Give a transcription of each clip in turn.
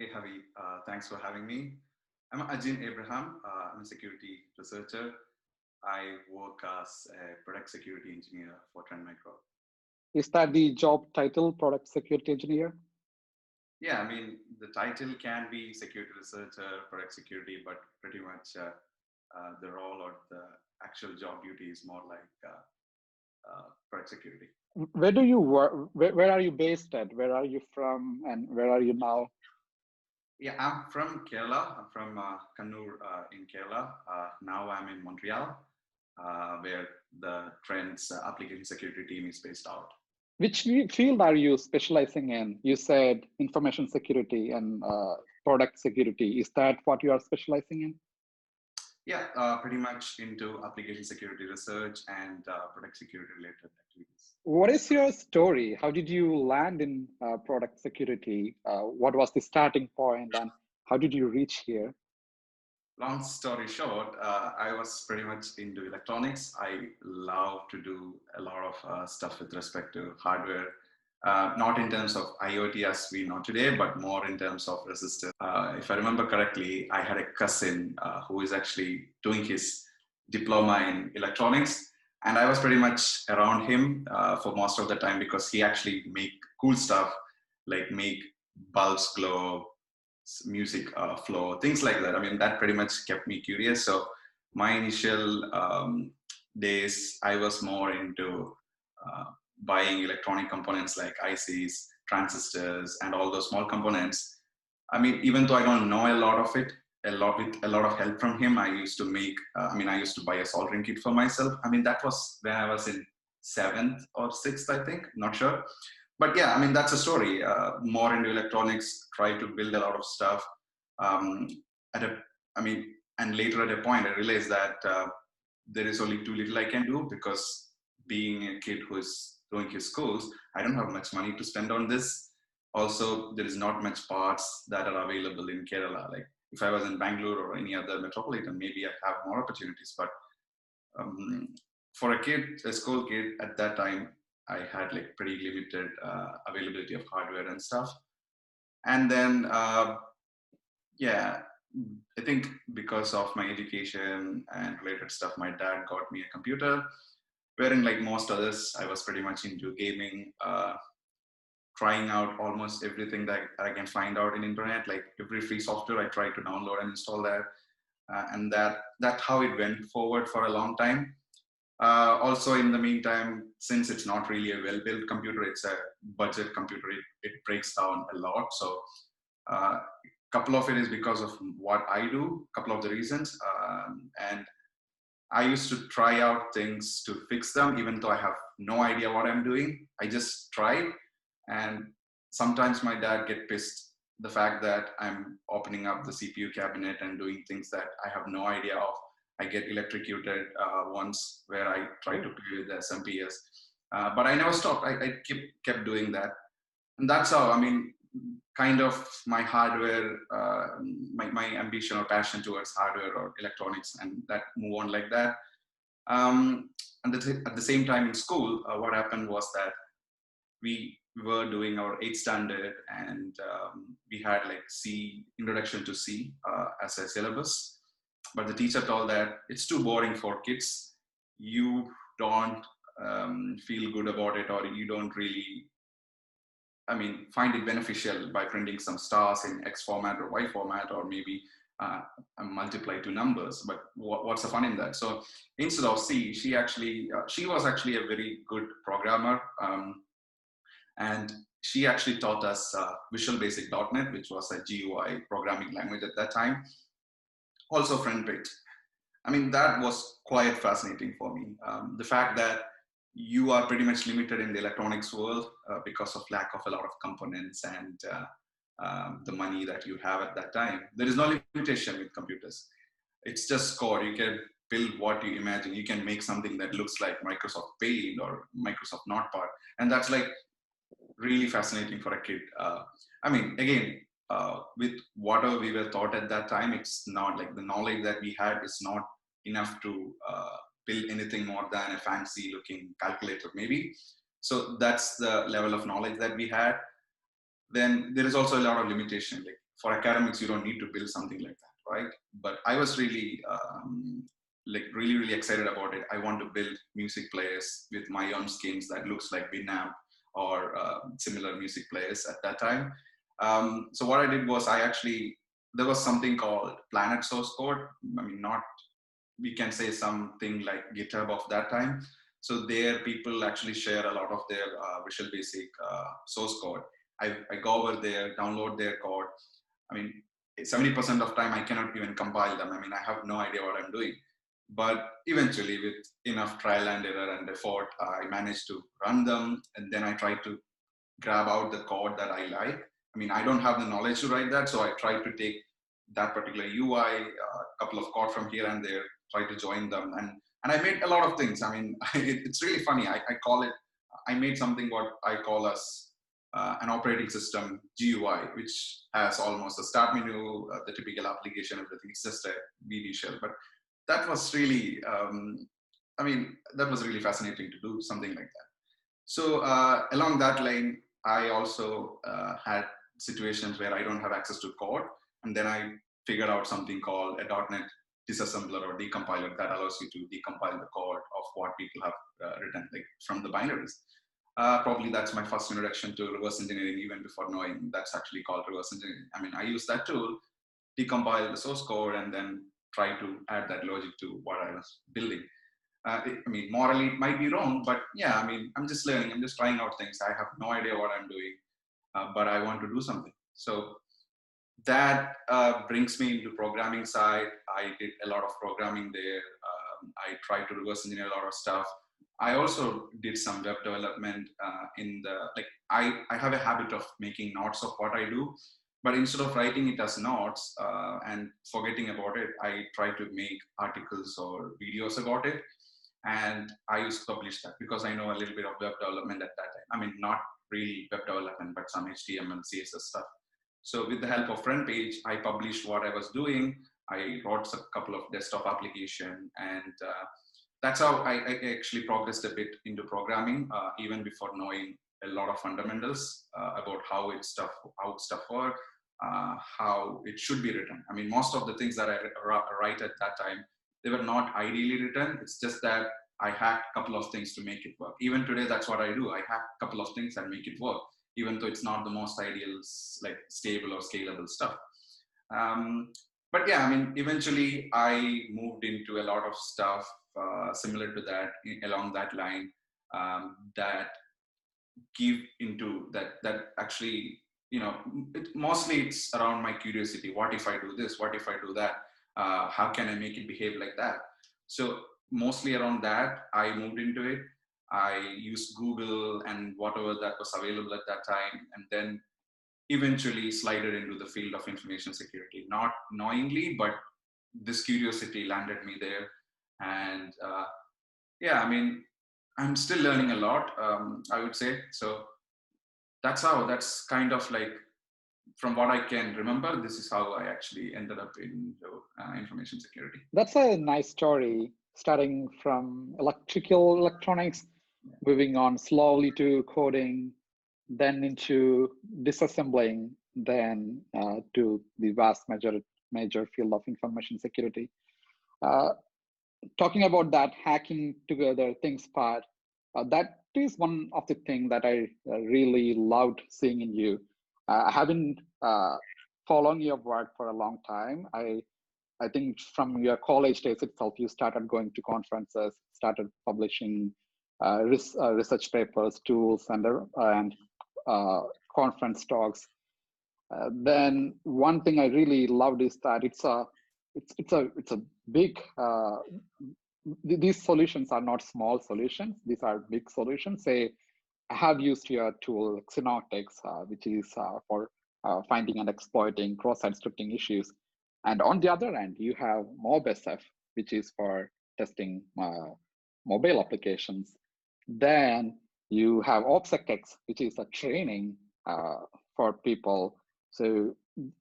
Hey, Javi. Uh, thanks for having me. I'm Ajin Abraham. Uh, I'm a security researcher. I work as a product security engineer for Trend Micro. Is that the job title, product security engineer? Yeah, I mean, the title can be security researcher, product security, but pretty much uh, uh, the role or the actual job duty is more like uh, uh, product security. Where do you work? Where, where are you based at? Where are you from and where are you now? Yeah, I'm from Kerala. I'm from uh, Kannur uh, in Kerala. Uh, now I'm in Montreal, uh, where the Trends uh, application security team is based out. Which field are you specializing in? You said information security and uh, product security. Is that what you are specializing in? Yeah, uh, pretty much into application security research and uh, product security related activities. What is your story? How did you land in uh, product security? Uh, what was the starting point and how did you reach here? long story short, uh, I was pretty much into electronics. I love to do a lot of uh, stuff with respect to hardware, uh, not in terms of IoT as we know today, but more in terms of resistance. Uh, if I remember correctly, I had a cousin uh, who is actually doing his diploma in electronics. And I was pretty much around him uh, for most of the time because he actually make cool stuff like make bulbs glow, music uh, flow, things like that. I mean, that pretty much kept me curious. So my initial um, days, I was more into uh, buying electronic components like ICs, transistors, and all those small components. I mean, even though I don't know a lot of it, a lot with a lot of help from him, I used to make. Uh, I mean, I used to buy a soldering kit for myself. I mean, that was when I was in seventh or sixth, I think, not sure but yeah, I mean, that's a story. Uh, more into electronics, try to build a lot of stuff. Um, at a, I mean, and later at a point, I realized that uh, there is only too little I can do because being a kid who doing his schools, I don't have much money to spend on this. Also, there is not much parts that are available in Kerala. Like if I was in Bangalore or any other metropolitan, maybe I have more opportunities. But um, for a kid, a school kid at that time, I had like pretty limited uh, availability of hardware and stuff. And then, uh, yeah, I think because of my education and related stuff, my dad got me a computer. Wherein, like most others, I was pretty much into gaming, uh, trying out almost everything that I can find out in internet. Like every free software, I tried to download and install that, uh, and that that's how it went forward for a long time. Uh, also, in the meantime, since it's not really a well-built computer, it's a budget computer. It, it breaks down a lot. So, a uh, couple of it is because of what I do. A couple of the reasons, um, and I used to try out things to fix them, even though I have no idea what I'm doing. I just try, and sometimes my dad get pissed the fact that I'm opening up the CPU cabinet and doing things that I have no idea of I get electrocuted uh, once where I tried to play with the SMPS. Uh, but I never stopped. I, I kept, kept doing that. And that's how, I mean, kind of my hardware, uh, my, my ambition or passion towards hardware or electronics and that move on like that. Um, and at the same time in school, uh, what happened was that we were doing our eighth standard and um, we had like C, introduction to C uh, as a syllabus but the teacher told that it's too boring for kids. You don't um, feel good about it, or you don't really, I mean, find it beneficial by printing some stars in X format or Y format, or maybe uh, multiply two numbers. But what, what's the fun in that? So instead of C, she actually, uh, she was actually a very good programmer. Um, and she actually taught us uh, Visual Basic.NET, which was a GUI programming language at that time also page. I mean, that was quite fascinating for me. Um, the fact that you are pretty much limited in the electronics world uh, because of lack of a lot of components and uh, um, the money that you have at that time. There is no limitation with computers. It's just code. You can build what you imagine. You can make something that looks like Microsoft Paint or Microsoft Notepad. And that's like really fascinating for a kid. Uh, I mean, again, uh, with whatever we were taught at that time, it's not like the knowledge that we had is not enough to uh, build anything more than a fancy looking calculator, maybe. So that's the level of knowledge that we had. Then there is also a lot of limitation. Like for academics, you don't need to build something like that, right? But I was really um, like really really excited about it. I want to build music players with my own skins that looks like Winamp or uh, similar music players at that time. Um, so what I did was I actually there was something called Planet Source Code. I mean, not we can say something like GitHub of that time. So there, people actually share a lot of their uh, Visual Basic uh, source code. I, I go over there, download their code. I mean, 70% of time I cannot even compile them. I mean, I have no idea what I'm doing. But eventually, with enough trial and error and effort, I managed to run them. And then I tried to grab out the code that I like. I mean, I don't have the knowledge to write that. So I tried to take that particular UI, a uh, couple of code from here and there, try to join them. And, and I made a lot of things. I mean, it, it's really funny. I, I call it, I made something what I call as uh, an operating system GUI, which has almost a start menu, uh, the typical application, everything. It's just a VB shell. But that was really, um, I mean, that was really fascinating to do something like that. So uh, along that line, I also uh, had situations where I don't have access to code, and then I figured out something called a .NET disassembler or decompiler that allows you to decompile the code of what people have uh, written, like from the binaries. Uh, probably that's my first introduction to reverse engineering, even before knowing that's actually called reverse engineering. I mean, I use that tool, decompile the source code, and then try to add that logic to what I was building. Uh, it, I mean, morally it might be wrong, but yeah, I mean, I'm just learning. I'm just trying out things. I have no idea what I'm doing, uh, but I want to do something. So that uh, brings me into programming side. I did a lot of programming there. Um, I tried to reverse engineer a lot of stuff. I also did some web development uh, in the like I, I have a habit of making notes of what I do, but instead of writing it as notes uh, and forgetting about it, I try to make articles or videos about it, and I used to publish that because I know a little bit of web development at that time. I mean, not really web development, but some HTML, CSS stuff. So with the help of front page, I published what I was doing. I wrote a couple of desktop application and uh, that's how I, I, actually progressed a bit into programming, uh, even before knowing a lot of fundamentals uh, about how it stuff, how stuff work, uh, how it should be written. I mean, most of the things that I write at that time, they were not ideally written. It's just that I hacked a couple of things to make it work. Even today, that's what I do. I hack a couple of things and make it work, even though it's not the most ideal, like stable or scalable stuff. Um, but yeah, I mean, eventually I moved into a lot of stuff uh, similar to that along that line um, that give into that that actually you know it, mostly it's around my curiosity. What if i do this? What if i do that? Uh, how can i make it behave like that? So mostly around that i moved into it i used google and whatever that was available at that time and then eventually slided into the field of information security. Not knowingly but this curiosity landed me there. And uh, yeah i mean i'm still learning a lot um, i would say. So that's how that's kind of like from what i can remember this is how i actually ended up in uh, information security. That's a nice story starting from electrical electronics moving on slowly to coding then into disassembling then uh, to the vast major major field of information security uh, talking about that hacking together things part, uh, that is one of the things that I uh, really loved seeing in you. Uh, I have been uh, following your work for a long time. I I think from your college days itself, you started going to conferences, started publishing research papers, tools, and and conference talks. then one thing I really loved is that it's a it's it's a it's a big uh, th these solutions are not small solutions. These are big solutions. Say i have used your tool Xenotix uh, which is uh, for uh, finding and exploiting cross-site scripting issues. And on the other end you have MobSF which is for testing uh, mobile applications then you have OPSECX which is a training uh, for people so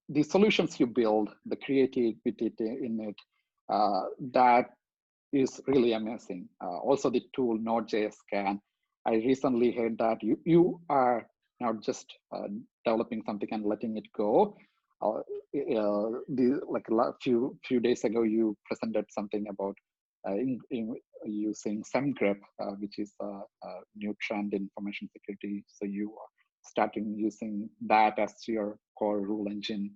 the solutions you build, the creativity in it, uh, that is really amazing. Uh, also the tool Node.js Scan. I recently heard that you, you are not just uh, developing something and letting it go. uh, the, like a few few days ago, you presented something about uh, in, in using SemGrep, uh, which is a, a, new trend in information security. So you are starting using that as your core rule engine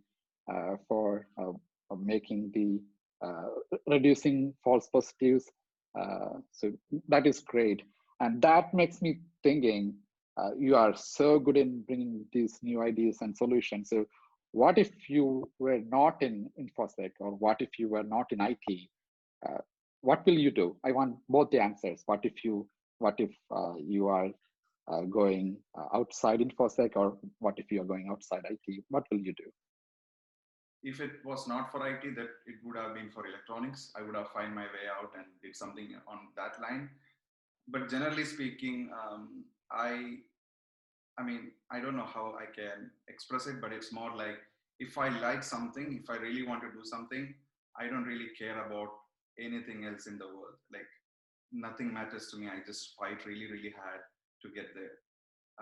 uh, for uh, making the uh, reducing false positives. Uh, so that is great, and that makes me thinking. you are so good in bringing these new ideas and solutions. So what if you were not in infosec or what if you were not in it uh, what will you do? I want both the answers. What if you what if uh, you are uh, going uh, outside infosec or what if you are going outside it what will you do? If it was not for it that it would have been for electronics. I would have find my way out and did something on that line. But generally speaking um, i I mean, I don't know how I can express it, but it's more like if I like something, if I really want to do something, I don't really care about anything else in the world. Like nothing matters to me. I just fight really, really hard to get there.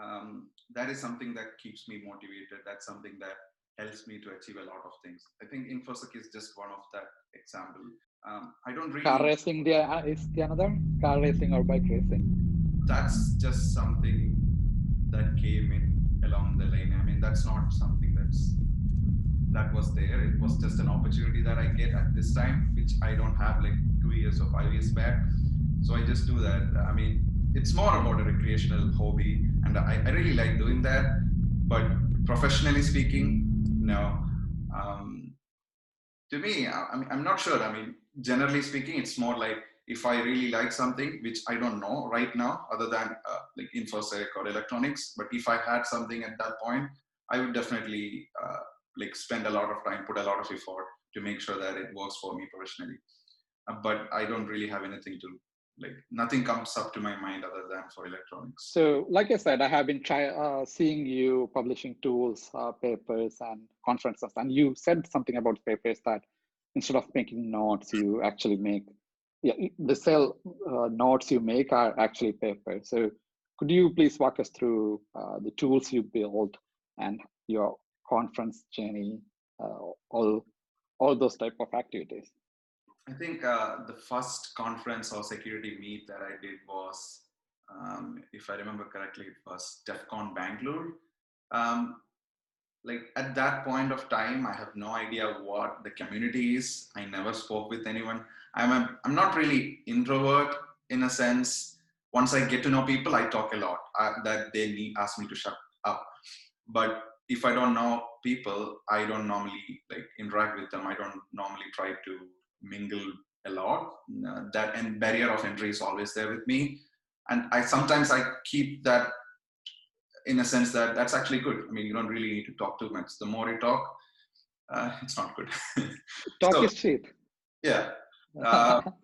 Um, that is something that keeps me motivated. That's something that helps me to achieve a lot of things. I think InfoSec is just one of that example. Um, I don't really. Car racing the, uh, is the another? Car racing or bike racing? That's just something that came in along the line. I mean, that's not something that's that was there. It was just an opportunity that I get at this time, which I don't have like two years or five years back. So I just do that. I mean, it's more about a recreational hobby, and I, I really like doing that. But professionally speaking, no. Um, to me, I, I mean, I'm not sure. I mean, generally speaking, it's more like if I really like something, which I don't know right now, other than uh, like infosec or electronics, but if I had something at that point, I would definitely uh, like spend a lot of time, put a lot of effort to make sure that it works for me professionally. Uh, but I don't really have anything to like. Nothing comes up to my mind other than for electronics. So, like I said, I have been try, uh, seeing you publishing tools, uh, papers, and conferences, and you said something about papers that instead of making notes, you actually make yeah, the cell uh, nodes you make are actually paper. So could you please walk us through uh, the tools you build and your conference journey, uh, all, all those type of activities? I think uh, the first conference or security meet that I did was, um, if I remember correctly, it was DEF CON Bangalore. Um, like at that point of time, I have no idea what the community is. I never spoke with anyone. I'm a, I'm not really introvert in a sense. Once I get to know people, I talk a lot. Uh, that they need ask me to shut up. But if I don't know people, I don't normally like interact with them. I don't normally try to mingle a lot. Uh, that and barrier of entry is always there with me. And I sometimes I keep that in a sense that that's actually good. I mean, you don't really need to talk too much. The more you talk, uh, it's not good. talk so, is cheap. Yeah, uh,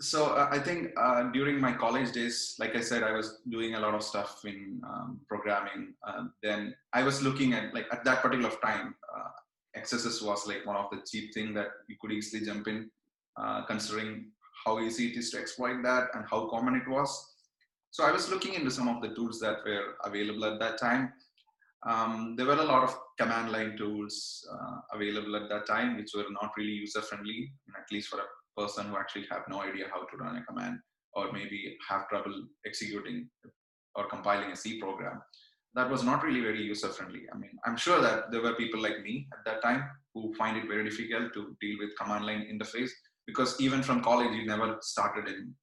so uh, I think uh, during my college days, like I said, I was doing a lot of stuff in um, programming. Um, then I was looking at like at that particular time, uh, XSS was like one of the cheap thing that you could easily jump in, uh, considering how easy it is to exploit that and how common it was. So I was looking into some of the tools that were available at that time. Um, there were a lot of command line tools uh, available at that time, which were not really user friendly, at least for a person who actually have no idea how to run a command or maybe have trouble executing or compiling a C program. That was not really very user friendly. I mean, I'm sure that there were people like me at that time who find it very difficult to deal with command line interface because even from college, you never started in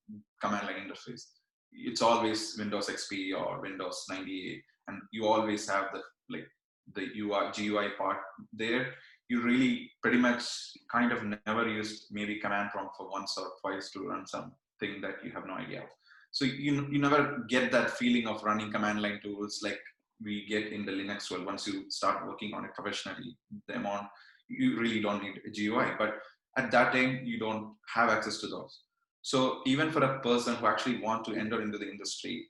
command line interface. It's always Windows XP or Windows 98 and you always have the like the UI GUI part there. You really pretty much kind of never used maybe command prompt for once or twice to run something that you have no idea of. So you you never get that feeling of running command line tools like we get in the Linux world. Once you start working on it professionally, them on you really don't need a GUI. But at that time, you don't have access to those. So even for a person who actually want to enter into the industry,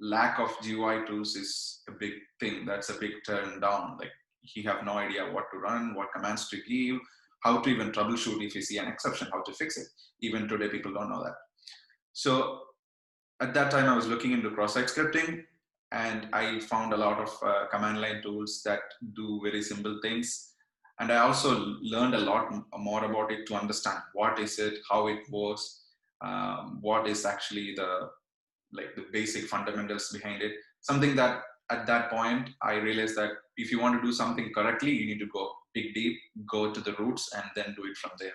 lack of GUI tools is a big thing. That's a big turn down. Like he have no idea what to run, what commands to give, how to even troubleshoot if you see an exception, how to fix it. Even today, people don't know that. So at that time, I was looking into cross-site scripting. and I found a lot of uh, command line tools that do very simple things. And I also learned a lot more about it to understand what is it, how it works, um, what is actually the like the basic fundamentals behind it. Something that at that point I realized that if you want to do something correctly, you need to go dig deep, go to the roots, and then do it from there.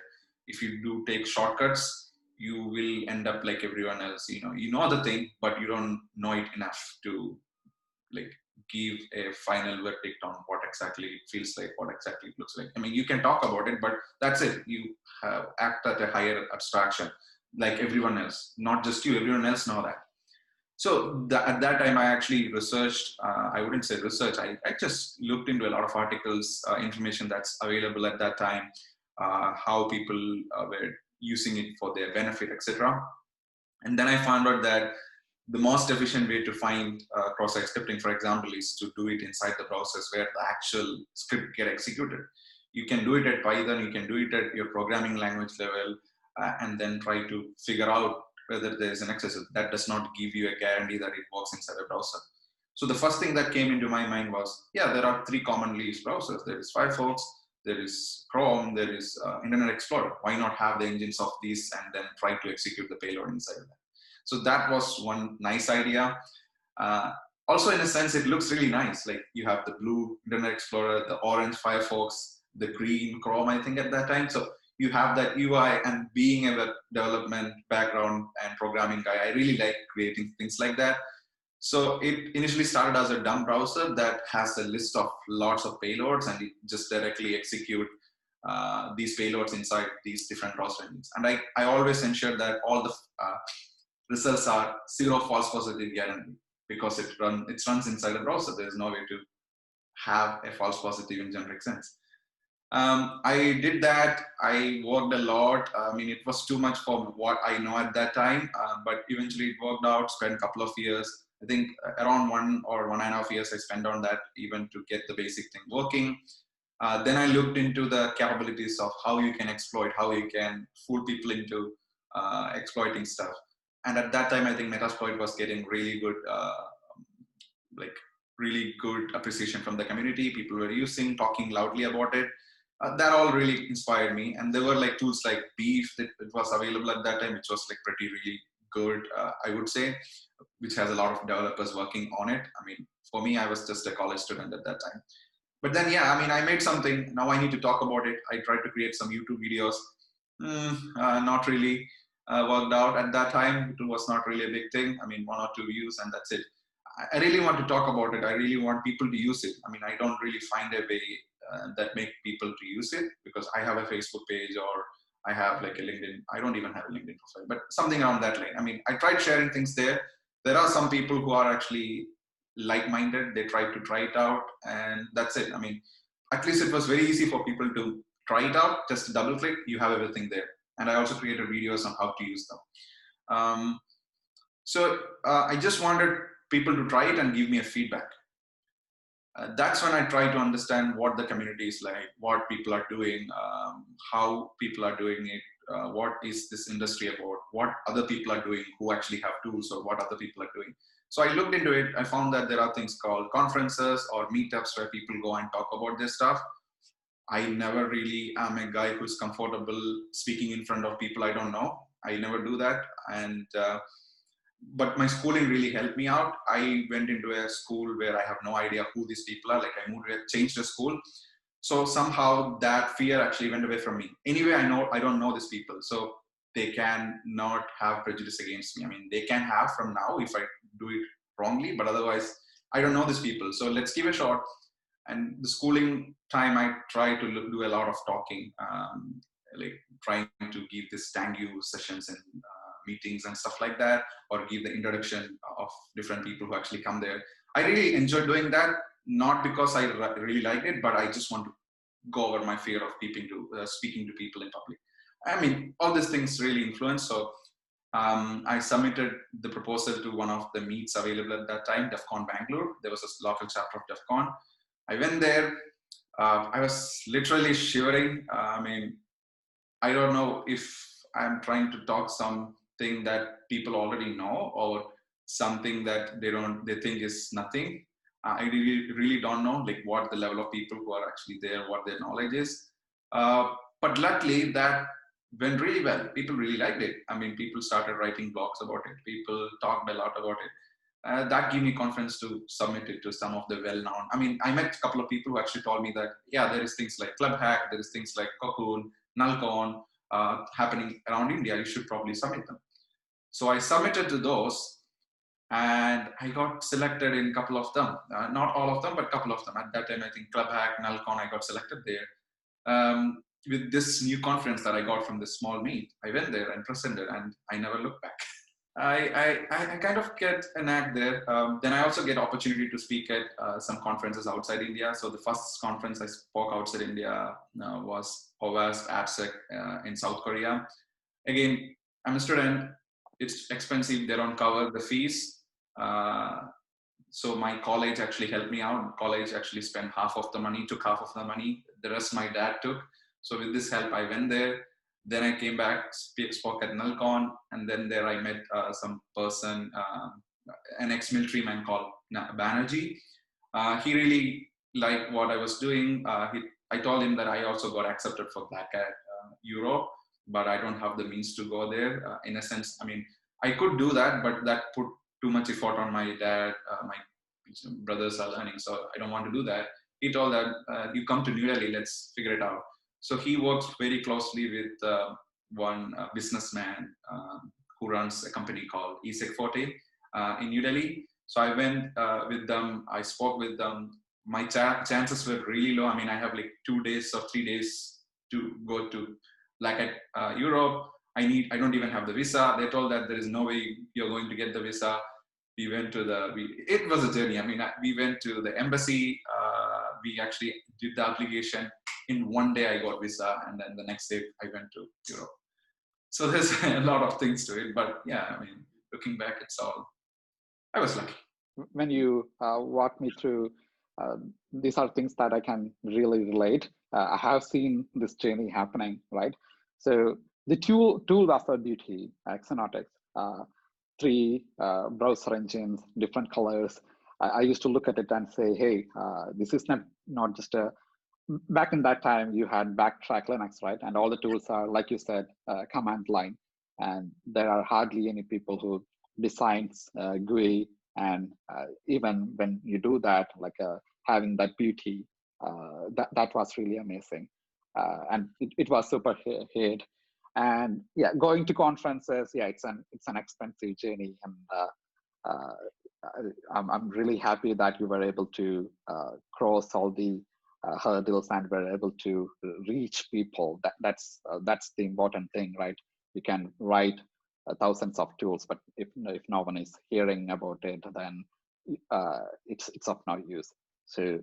If you do take shortcuts, you will end up like everyone else. You know, you know the thing, but you don't know it enough to like give a final verdict on what exactly it feels like, what exactly it looks like. I mean, you can talk about it, but that's it. You have act at a higher abstraction, like everyone else, not just you. Everyone else know that. So at that time, I actually researched. Uh, I wouldn't say research. I, I just looked into a lot of articles, uh, information that's available at that time, uh, how people uh, were using it for their benefit, etc. And then I found out that the most efficient way to find uh, cross-site scripting, for example, is to do it inside the process where the actual script get executed. You can do it at Python, you can do it at your programming language level, uh, and then try to figure out whether there is an access. That does not give you a guarantee that it works inside a browser. So the first thing that came into my mind was, yeah, there are three commonly used browsers. There is Firefox, there is Chrome, there is uh, Internet Explorer. Why not have the engines of these and then try to execute the payload inside of that? So that was one nice idea. Uh, also, in a sense, it looks really nice. Like you have the blue Internet Explorer, the orange Firefox, the green Chrome, I think at that time. So you have that UI and being a web development background and programming guy, I really like creating things like that. So it initially started as a dumb browser that has a list of lots of payloads and it just directly execute uh, these payloads inside these different browser engines. And I, I always ensure that all the uh, results are zero false positive guarantee because it run it runs inside the browser. There's no way to have a false positive in generic sense. Um, I did that. I worked a lot. I mean, it was too much for what I know at that time, uh, but eventually it worked out. Spent a couple of years. I think around one or one and a half years I spent on that even to get the basic thing working. Uh, then I looked into the capabilities of how you can exploit, how you can fool people into uh, exploiting stuff and at that time, I think Metasploit was getting really good, uh, like really good appreciation from the community. People were using, talking loudly about it. Uh, that all really inspired me. And there were like tools like Beef that was available at that time, which was like pretty really good, uh, I would say, which has a lot of developers working on it. I mean, for me, I was just a college student at that time. But then, yeah, I mean, I made something. Now I need to talk about it. I tried to create some YouTube videos. Mm, uh, not really uh, worked out at that time. It was not really a big thing. I mean, one or two views and that's it. I really want to talk about it. I really want people to use it. I mean, I don't really find a way uh, that make people to use it because I have a Facebook page or I have like a LinkedIn. I don't even have a LinkedIn profile, but something around that line. I mean, I tried sharing things there. There are some people who are actually like-minded. They try to try it out, and that's it. I mean, at least it was very easy for people to try it out. Just double click, you have everything there and I also created videos on how to use them. Um, so uh, I just wanted people to try it and give me a feedback. Uh, that's when I try to understand what the community is like, what people are doing, um, how people are doing it, uh, what is this industry about, what other people are doing who actually have tools or what other people are doing. So I looked into it. I found that there are things called conferences or meetups where people go and talk about this stuff. I never really am a guy who's comfortable speaking in front of people I don't know. I never do that. And uh, but my schooling really helped me out. I went into a school where I have no idea who these people are. Like I moved, changed the school. So somehow that fear actually went away from me. Anyway, I know I don't know these people, so they can not have prejudice against me. I mean, they can have from now if I do it wrongly, but otherwise, I don't know these people. So let's give a shot and the schooling time i try to do a lot of talking um, like trying to give this tangu sessions and uh, meetings and stuff like that or give the introduction of different people who actually come there i really enjoy doing that not because i really like it but i just want to go over my fear of to uh, speaking to people in public i mean all these things really influence so um, I submitted the proposal to one of the meets available at that time, DEF CON Bangalore. There was a local chapter of DEF CON. I went there. Uh, I was literally shivering. Uh, I mean, I don't know if I'm trying to talk something that people already know or something that they don't they think is nothing. I really really don't know like what the level of people who are actually there what their knowledge is. Uh, but luckily that went really well. People really liked it. I mean people started writing blogs about it. People talked a lot about it. Uh, that gave me confidence to submit it to some of the well-known. I mean i met a couple of people who actually told me that yeah there is things like club hack there is things like c0c0n nullcon uh, happening around india. You should probably submit them so i submitted to those and I got selected in a couple of them. Uh, not all of them, but a couple of them. At that time, I think Club Hack, Nullcon, I got selected there. Um, with this new conference that I got from this small meet, I went there and presented, and I never looked back. I, I, I kind of get an act there. Um, then I also get opportunity to speak at uh, some conferences outside India. So the first conference I spoke outside India uh, was OWASP AppSec uh, in South Korea. Again, I'm a student. It's expensive. They don't cover the fees. Uh, so my college actually helped me out. College actually spent half of the money, took half of the money. The rest my dad took. So with this help, I went there. Then I came back, spoke at Nullcon, and then there I met uh, some person, uh, an ex-military man called Banerjee. Uh, he really liked what I was doing. Uh, he, I told him that I also got accepted for Black Hat uh, Europe, but I don't have the means to go there. in a sense, I mean, I could do that, but that put too much effort on my dad. Uh, my brothers are learning, so I don't want to do that. He told that uh, you come to New Delhi, let's figure it out. So he works very closely with uh, one uh, businessman um, who runs a company called eSecForte uh, in New Delhi. So I went uh, with them. I spoke with them. My chances were really low. I mean, I have like two days or three days to go to like at Europe I need, I don't even have the visa. They told that there is no way you're going to get the visa. We went to the, we, it was a journey. I mean, we went to the embassy. Uh, we actually did the application. In one day, I got visa, and then the next day, I went to Europe. So there's a lot of things to it, but yeah, I mean, looking back, it's all. I was lucky. When you uh, walk me through, uh, these are things that I can really relate. Uh, I have seen this journey happening, right? So the tool, tool was our beauty, Xenotix. Uh, three uh, browser engines, different colors. I, I, used to look at it and say, hey, uh, this is not, not just a, back in that time, you had backtrack Linux, right? And all the tools are, like you said, uh, command line. And there are hardly any people who designs uh, GUI. And uh, even when you do that, like having that beauty, that, that was really amazing. And it, it was super hit and yeah going to conferences yeah it's an it's an expensive journey. And uh, uh, I'm, I'm really happy that you were able to uh, cross all the uh, hurdles and were able to reach people. That that's uh, that's the important thing right? You can write uh, thousands of tools but if if no one is hearing about it then it's it's of no use. So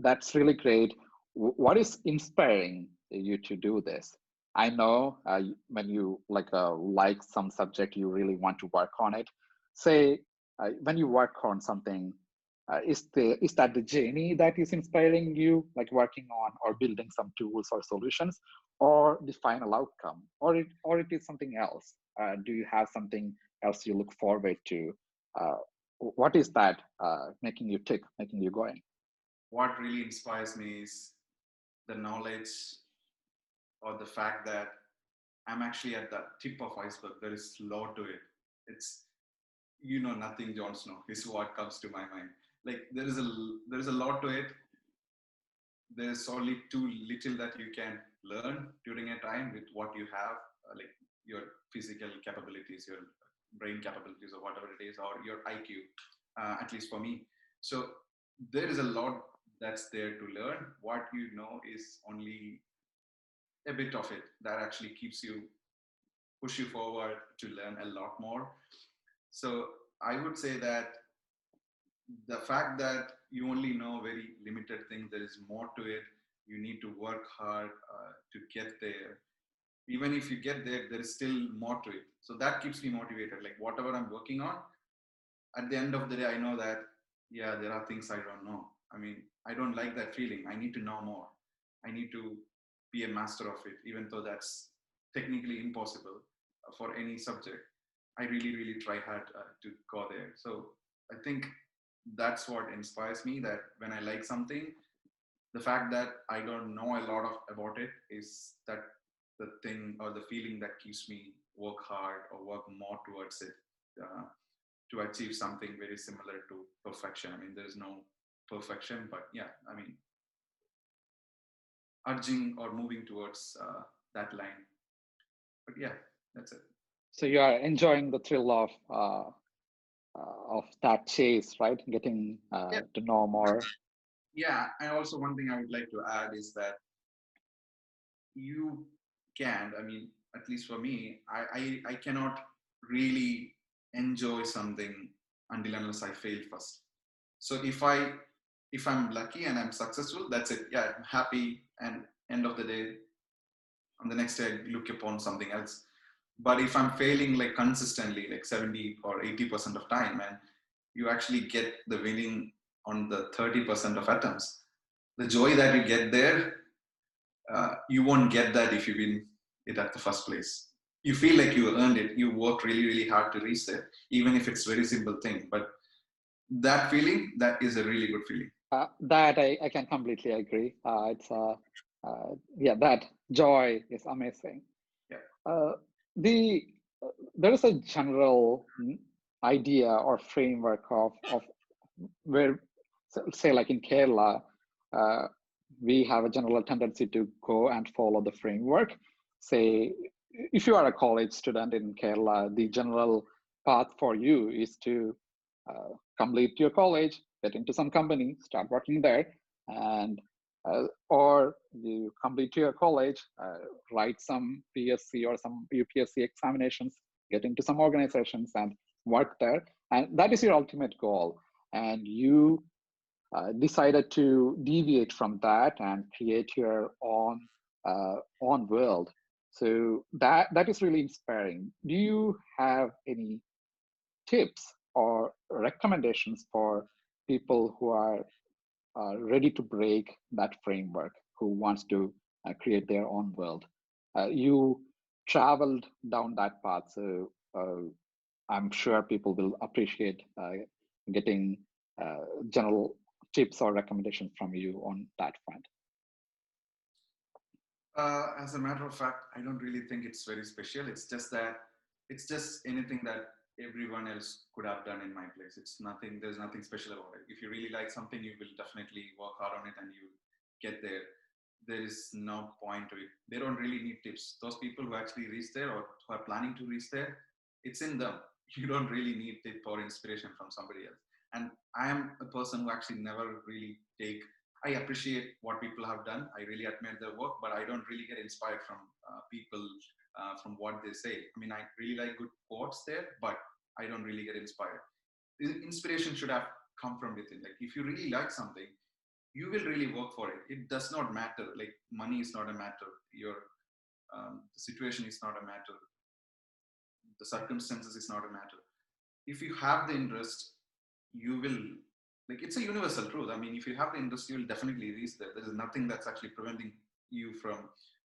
that's really great what is inspiring you to do this I know uh, when you like uh, like some subject, you really want to work on it. Say uh, when you work on something, uh, is the is that the journey that is inspiring you, like working on or building some tools or solutions, or the final outcome, or it or it is something else? Uh, do you have something else you look forward to? Uh, what is that making you tick, making you going? What really inspires me is the knowledge or the fact that I'm actually at the tip of iceberg. There is lot to it. It's you know nothing, Jon Snow is what comes to my mind. Like there is a there is a lot to it. There's only too little that you can learn during a time with what you have, uh, like your physical capabilities, your brain capabilities, or whatever it is, or your IQ. Uh, at least for me. So there is a lot that's there to learn. What you know is only a bit of it that actually keeps you push you forward to learn a lot more. So i would say that the fact that you only know very limited things there is more to it. You need to work hard uh, to get there. Even if you get there there is still more to it. So that keeps me motivated. Like whatever i'm working on at the end of the day i know that yeah there are things i don't know. I mean i don't like that feeling i need to know more i need to be a master of it, even though that's technically impossible for any subject. I really, really try hard uh, to go there. So I think that's what inspires me. That when I like something, the fact that I don't know a lot of about it is that the thing or the feeling that keeps me work hard or work more towards it uh, to achieve something very similar to perfection. I mean, there's no perfection, but yeah, I mean, urging or moving towards uh, that line. But yeah, that's it. So you are enjoying the thrill of uh, uh, of that chase, right? Getting uh, yeah. to know more. Yeah, and also one thing I would like to add is that you can't. I mean, at least for me, I I, I cannot really enjoy something until unless I fail first. So if I if I'm lucky and I'm successful, that's it. Yeah, I'm happy. And end of the day, on the next day, I look upon something else. But if I'm failing like consistently, like 70 or 80% of time, and you actually get the winning on the 30% of attempts, the joy that you get there, uh, you won't get that if you win it at the first place. You feel like you earned it. You worked really, really hard to reach there, even if it's very simple thing. But that feeling, that is a really good feeling. Uh, that I, I can completely agree. Uh, it's uh, uh, yeah, that joy is amazing. Yeah. Uh, the there is a general idea or framework of of where say like in Kerala, uh, we have a general tendency to go and follow the framework. Say, if you are a college student in Kerala, the general path for you is to uh, complete your college, get into some company, start working there, and uh, or you complete your college, uh, write some PSC or some UPSC examinations, get into some organizations and work there. And that is your ultimate goal. And you uh, decided to deviate from that and create your own uh, own world. So that that is really inspiring. Do you have any tips or recommendations for people who are uh, ready to break that framework, who wants to uh, create their own world. Uh, you traveled down that path, so uh, I'm sure people will appreciate uh, getting uh, general tips or recommendations from you on that front. as a matter of fact, I don't really think it's very special. It's just that it's just anything that everyone else could have done in my place. It's nothing, there's nothing special about it. If you really like something, you will definitely work hard on it and you get there. There is no point to it. They don't really need tips. Those people who actually reach there or who are planning to reach there, it's in them. You don't really need tip or inspiration from somebody else. And I am a person who actually never really take I appreciate what people have done. I really admire their work, but I don't really get inspired from uh, people uh, from what they say. I mean, I really like good quotes there, but I don't really get inspired. Inspiration should have come from within. Like, if you really like something, you will really work for it. It does not matter. Like, money is not a matter. Your um, situation is not a matter. The circumstances is not a matter. If you have the interest, you will like it's a universal truth. I mean, if you have the interest, you'll definitely reach there. There is nothing that's actually preventing you from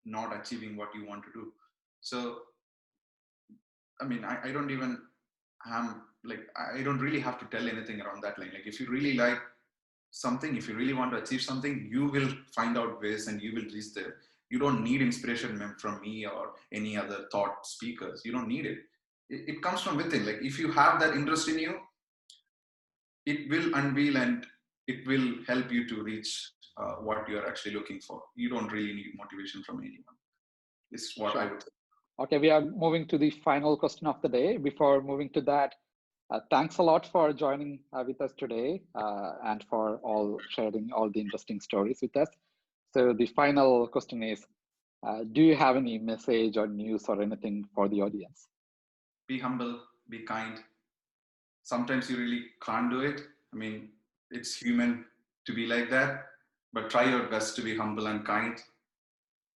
not achieving what you want to do so i mean i, I don't even am like i don't really have to tell anything around that line. Like if you really like something if you really want to achieve something you will find out ways and you will reach there. You don't need inspiration from me or any other thought speakers. You don't need it. It, it comes from within. Like if you have that interest in you it will unveil and it will help you to reach uh, what you're actually looking for. You don't really need motivation from anyone. Is what sure. i would say Okay, we are moving to the final question of the day. Before moving to that, uh, thanks a lot for joining uh, with us today uh, and for all sharing all the interesting stories with us. So the final question is, uh, do you have any message or news or anything for the audience? Be humble, be kind. Sometimes you really can't do it. I mean, it's human to be like that, but try your best to be humble and kind.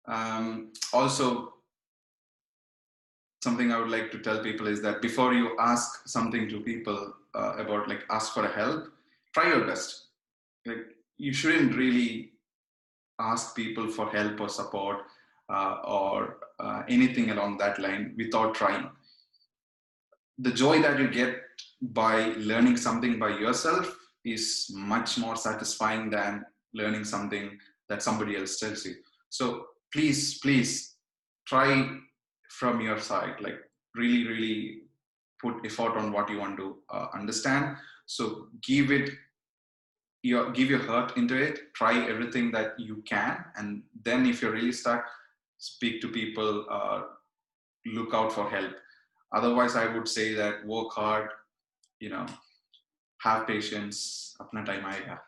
Um, also, something I would like to tell people is that before you ask something to people uh, about like ask for help, try your best. Like you shouldn't really ask people for help or support uh, or uh, anything along that line without trying. the joy that you get by learning something by yourself is much more satisfying than learning something that somebody else tells you so please please try from your side like really really put effort on what you want to uh, understand. So give it your give your heart into it try everything that you can and then if you're really stuck speak to people uh, look out for help. Otherwise i would say that work hard you know have patience apna time aayega